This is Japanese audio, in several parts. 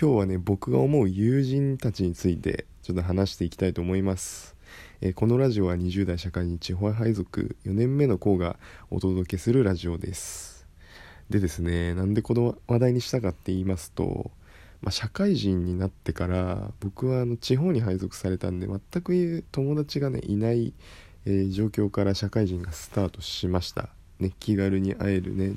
今日はね僕が思う友人たちについてちょっと話していきたいと思います、えー、このラジオは20代社会人地方配属4年目の子がお届けするラジオです。でですねなんでこの話題にしたかって言いますと、まあ、社会人になってから僕はあの地方に配属されたんで全く友達がねいない、えー、状況から社会人がスタートしました。ね気軽に会えるね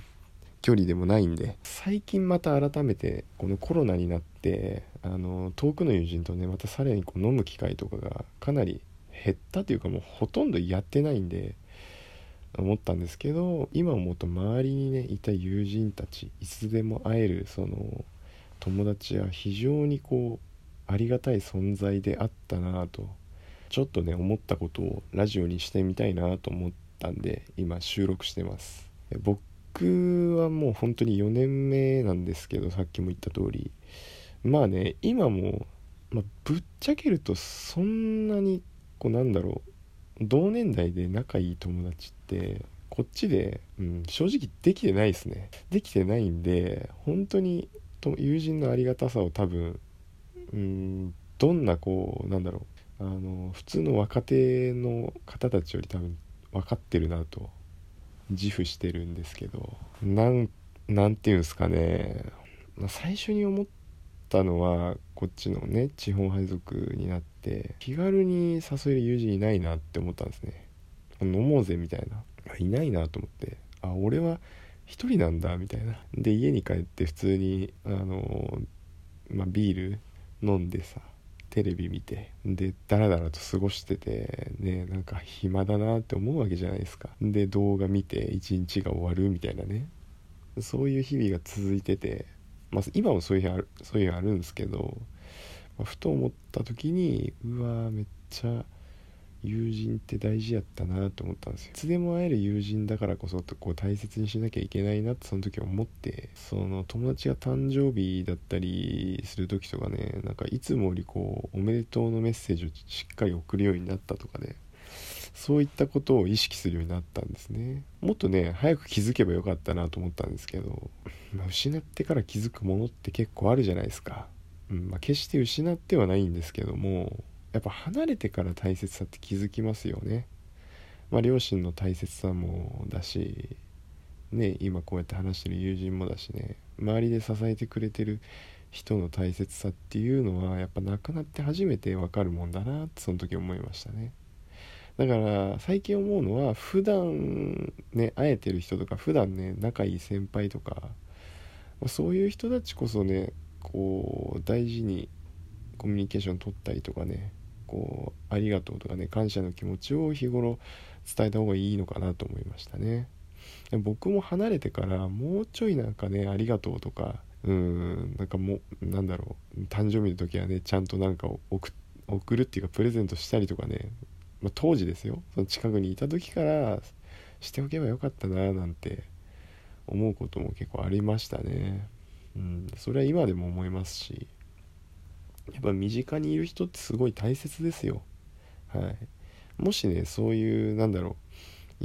距離でもないんで最近また改めてこのコロナになってあの遠くの友人とねまたさらにこう飲む機会とかがかなり減ったというかもうほとんどやってないんで思ったんですけど今思うと周りにねいた友人たちいつでも会えるその友達は非常にこうありがたい存在であったなとちょっとね思ったことをラジオにしてみたいなと思ったんで今収録してます。僕僕はもう本当に4年目なんですけどさっきも言った通り。まあね今も、まあ、ぶっちゃけるとそんなにこうなんだろう。同年代で仲いい友達ってこっちで、うん、正直できてないですね。できてないんで本当に友人のありがたさを多分うんどんなこうなんだろう。あの普通の若手の方たちより多分分かってるなと自負してるんですけどなんなんていうんですかね、まあ、最初に思ったのはこっちのね地方配属になって気軽に誘える友人いないなって思ったんですね。飲もうぜみたいな。いないなと思って。あ俺は一人なんだみたいな。で家に帰って普通にあのまあ、ビール飲んでさテレビ見てでダラダラと過ごしててねなんか暇だなって思うわけじゃないですか。で動画見て一日が終わるみたいなね。そういう日々が続いてて、まあ、今もそういう日あるそういう日あるんですけど、まあ、ふと思った時にうわめっちゃ友人って大事やったなと思ったんですよ。いつでも会える友人だからこそこう大切にしなきゃいけないなってその時思って。その友達が誕生日だったりする時とかねなんかいつもよりこうおめでとうのメッセージをしっかり送るようになったとかね。そういったことを意識するようになったんですね。もっとね早く気づけばよかったなと思ったんですけど、まあ、失ってから気づくものって結構あるじゃないですか、うんまあ、決して失ってはないんですけどもやっぱ離れてから大切さって気づきますよね。まあ、両親の大切さもだし、ね、今こうやって話してる友人もだしね周りで支えてくれてる人の大切さっていうのはやっぱ亡くなって初めて分かるもんだなってその時思いましたね。だから最近思うのは普段ね会えてる人とか普段ね仲いい先輩とかそういう人たちこそねこう大事にコミュニケーション取ったりとかねこうありがとうとかね感謝の気持ちを日頃伝えた方がいいのかなと思いましたね。僕も離れてからもうちょいなんかねありがとうとかうんなんかもうなんだろう誕生日の時はねちゃんとなんか送送るっていうかプレゼントしたりとかね、まあ、当時ですよ。その近くにいた時からしておけばよかったななんて思うことも結構ありましたね。うんそれは今でも思いますし。やっぱ身近にいる人ってすごい大切ですよ。はい、もしねそういうなんだろう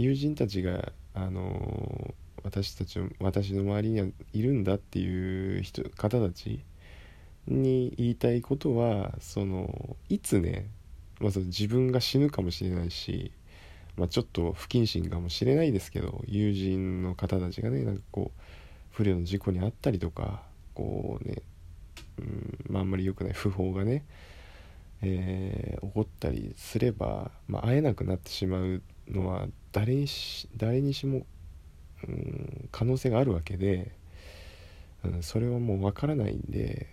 友人たちがあのー、私たちの私の周りにはいるんだっていう人方たちに言いたいことはそのいつねまず自分が死ぬかもしれないし、まあ、ちょっと不謹慎かもしれないですけど友人の方たちがねなんかこう不慮の事故に遭ったりとかこうねうんまあ、あんまり良くない訃報がね、えー、起こったりすれば、まあ、会えなくなってしまうのは誰にし誰にしも、うん、可能性があるわけで、うん、それはもう分からないんで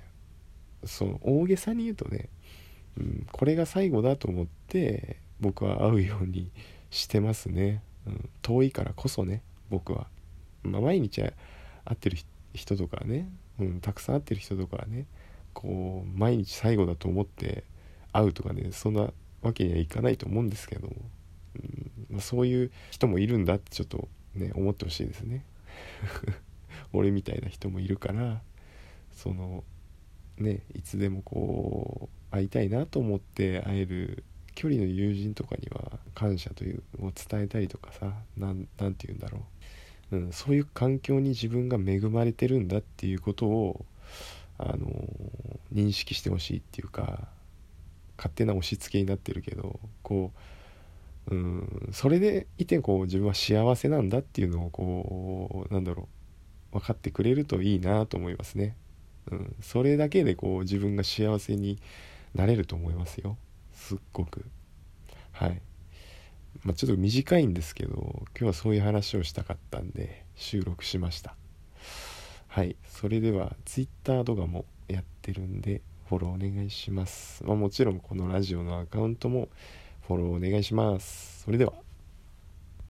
その大げさに言うとね、うん、これが最後だと思って僕は会うようにしてますね、うん、遠いからこそね僕は、まあ、毎日会ってる人とかねうん、たくさん会ってる人とかはねこう毎日最後だと思って会うとかねそんなわけにはいかないと思うんですけど、うんま、そういう人もいるんだってちょっとね思ってほしいですね。俺みたいな人もいるからそのねいつでもこう会いたいなと思って会える距離の友人とかには感謝というを伝えたりとかさ何て言うんだろう。うん、そういう環境に自分が恵まれてるんだっていうことを、あの認識してほしいっていうか勝手な押し付けになってるけどこううんそれでいてこう自分は幸せなんだっていうのをこうなんだろう分かってくれるといいなと思いますね。うん、それだけでこう自分が幸せになれると思いますよ。すっごく。はい。まあ、ちょっと短いんですけど今日はそういう話をしたかったんで収録しました。はい。それでは Twitter 動画もやってるんでフォローお願いします、まあ、もちろんこのラジオのアカウントもフォローお願いします。それでは。